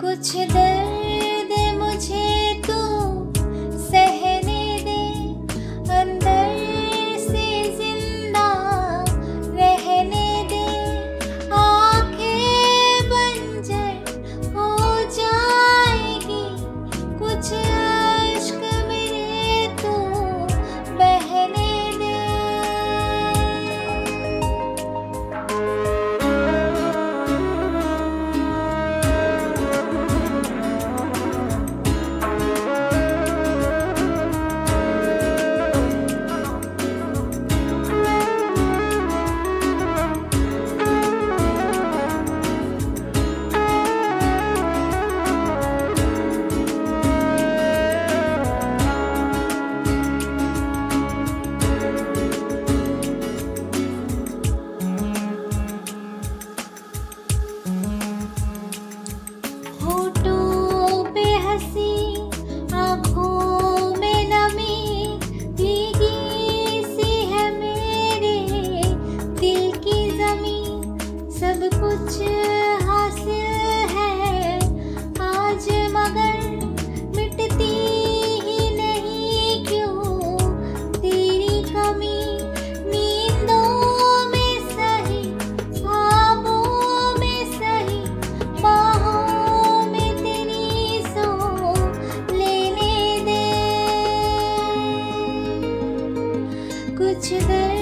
कुछ दर्द सब कुछ हासिल है। आज मगर मिटती ही नहीं क्यों? तेरी कमी नींदों में सही ख्वाबों में सही, बाहों में तेरी सो लेने दे। कुछ दर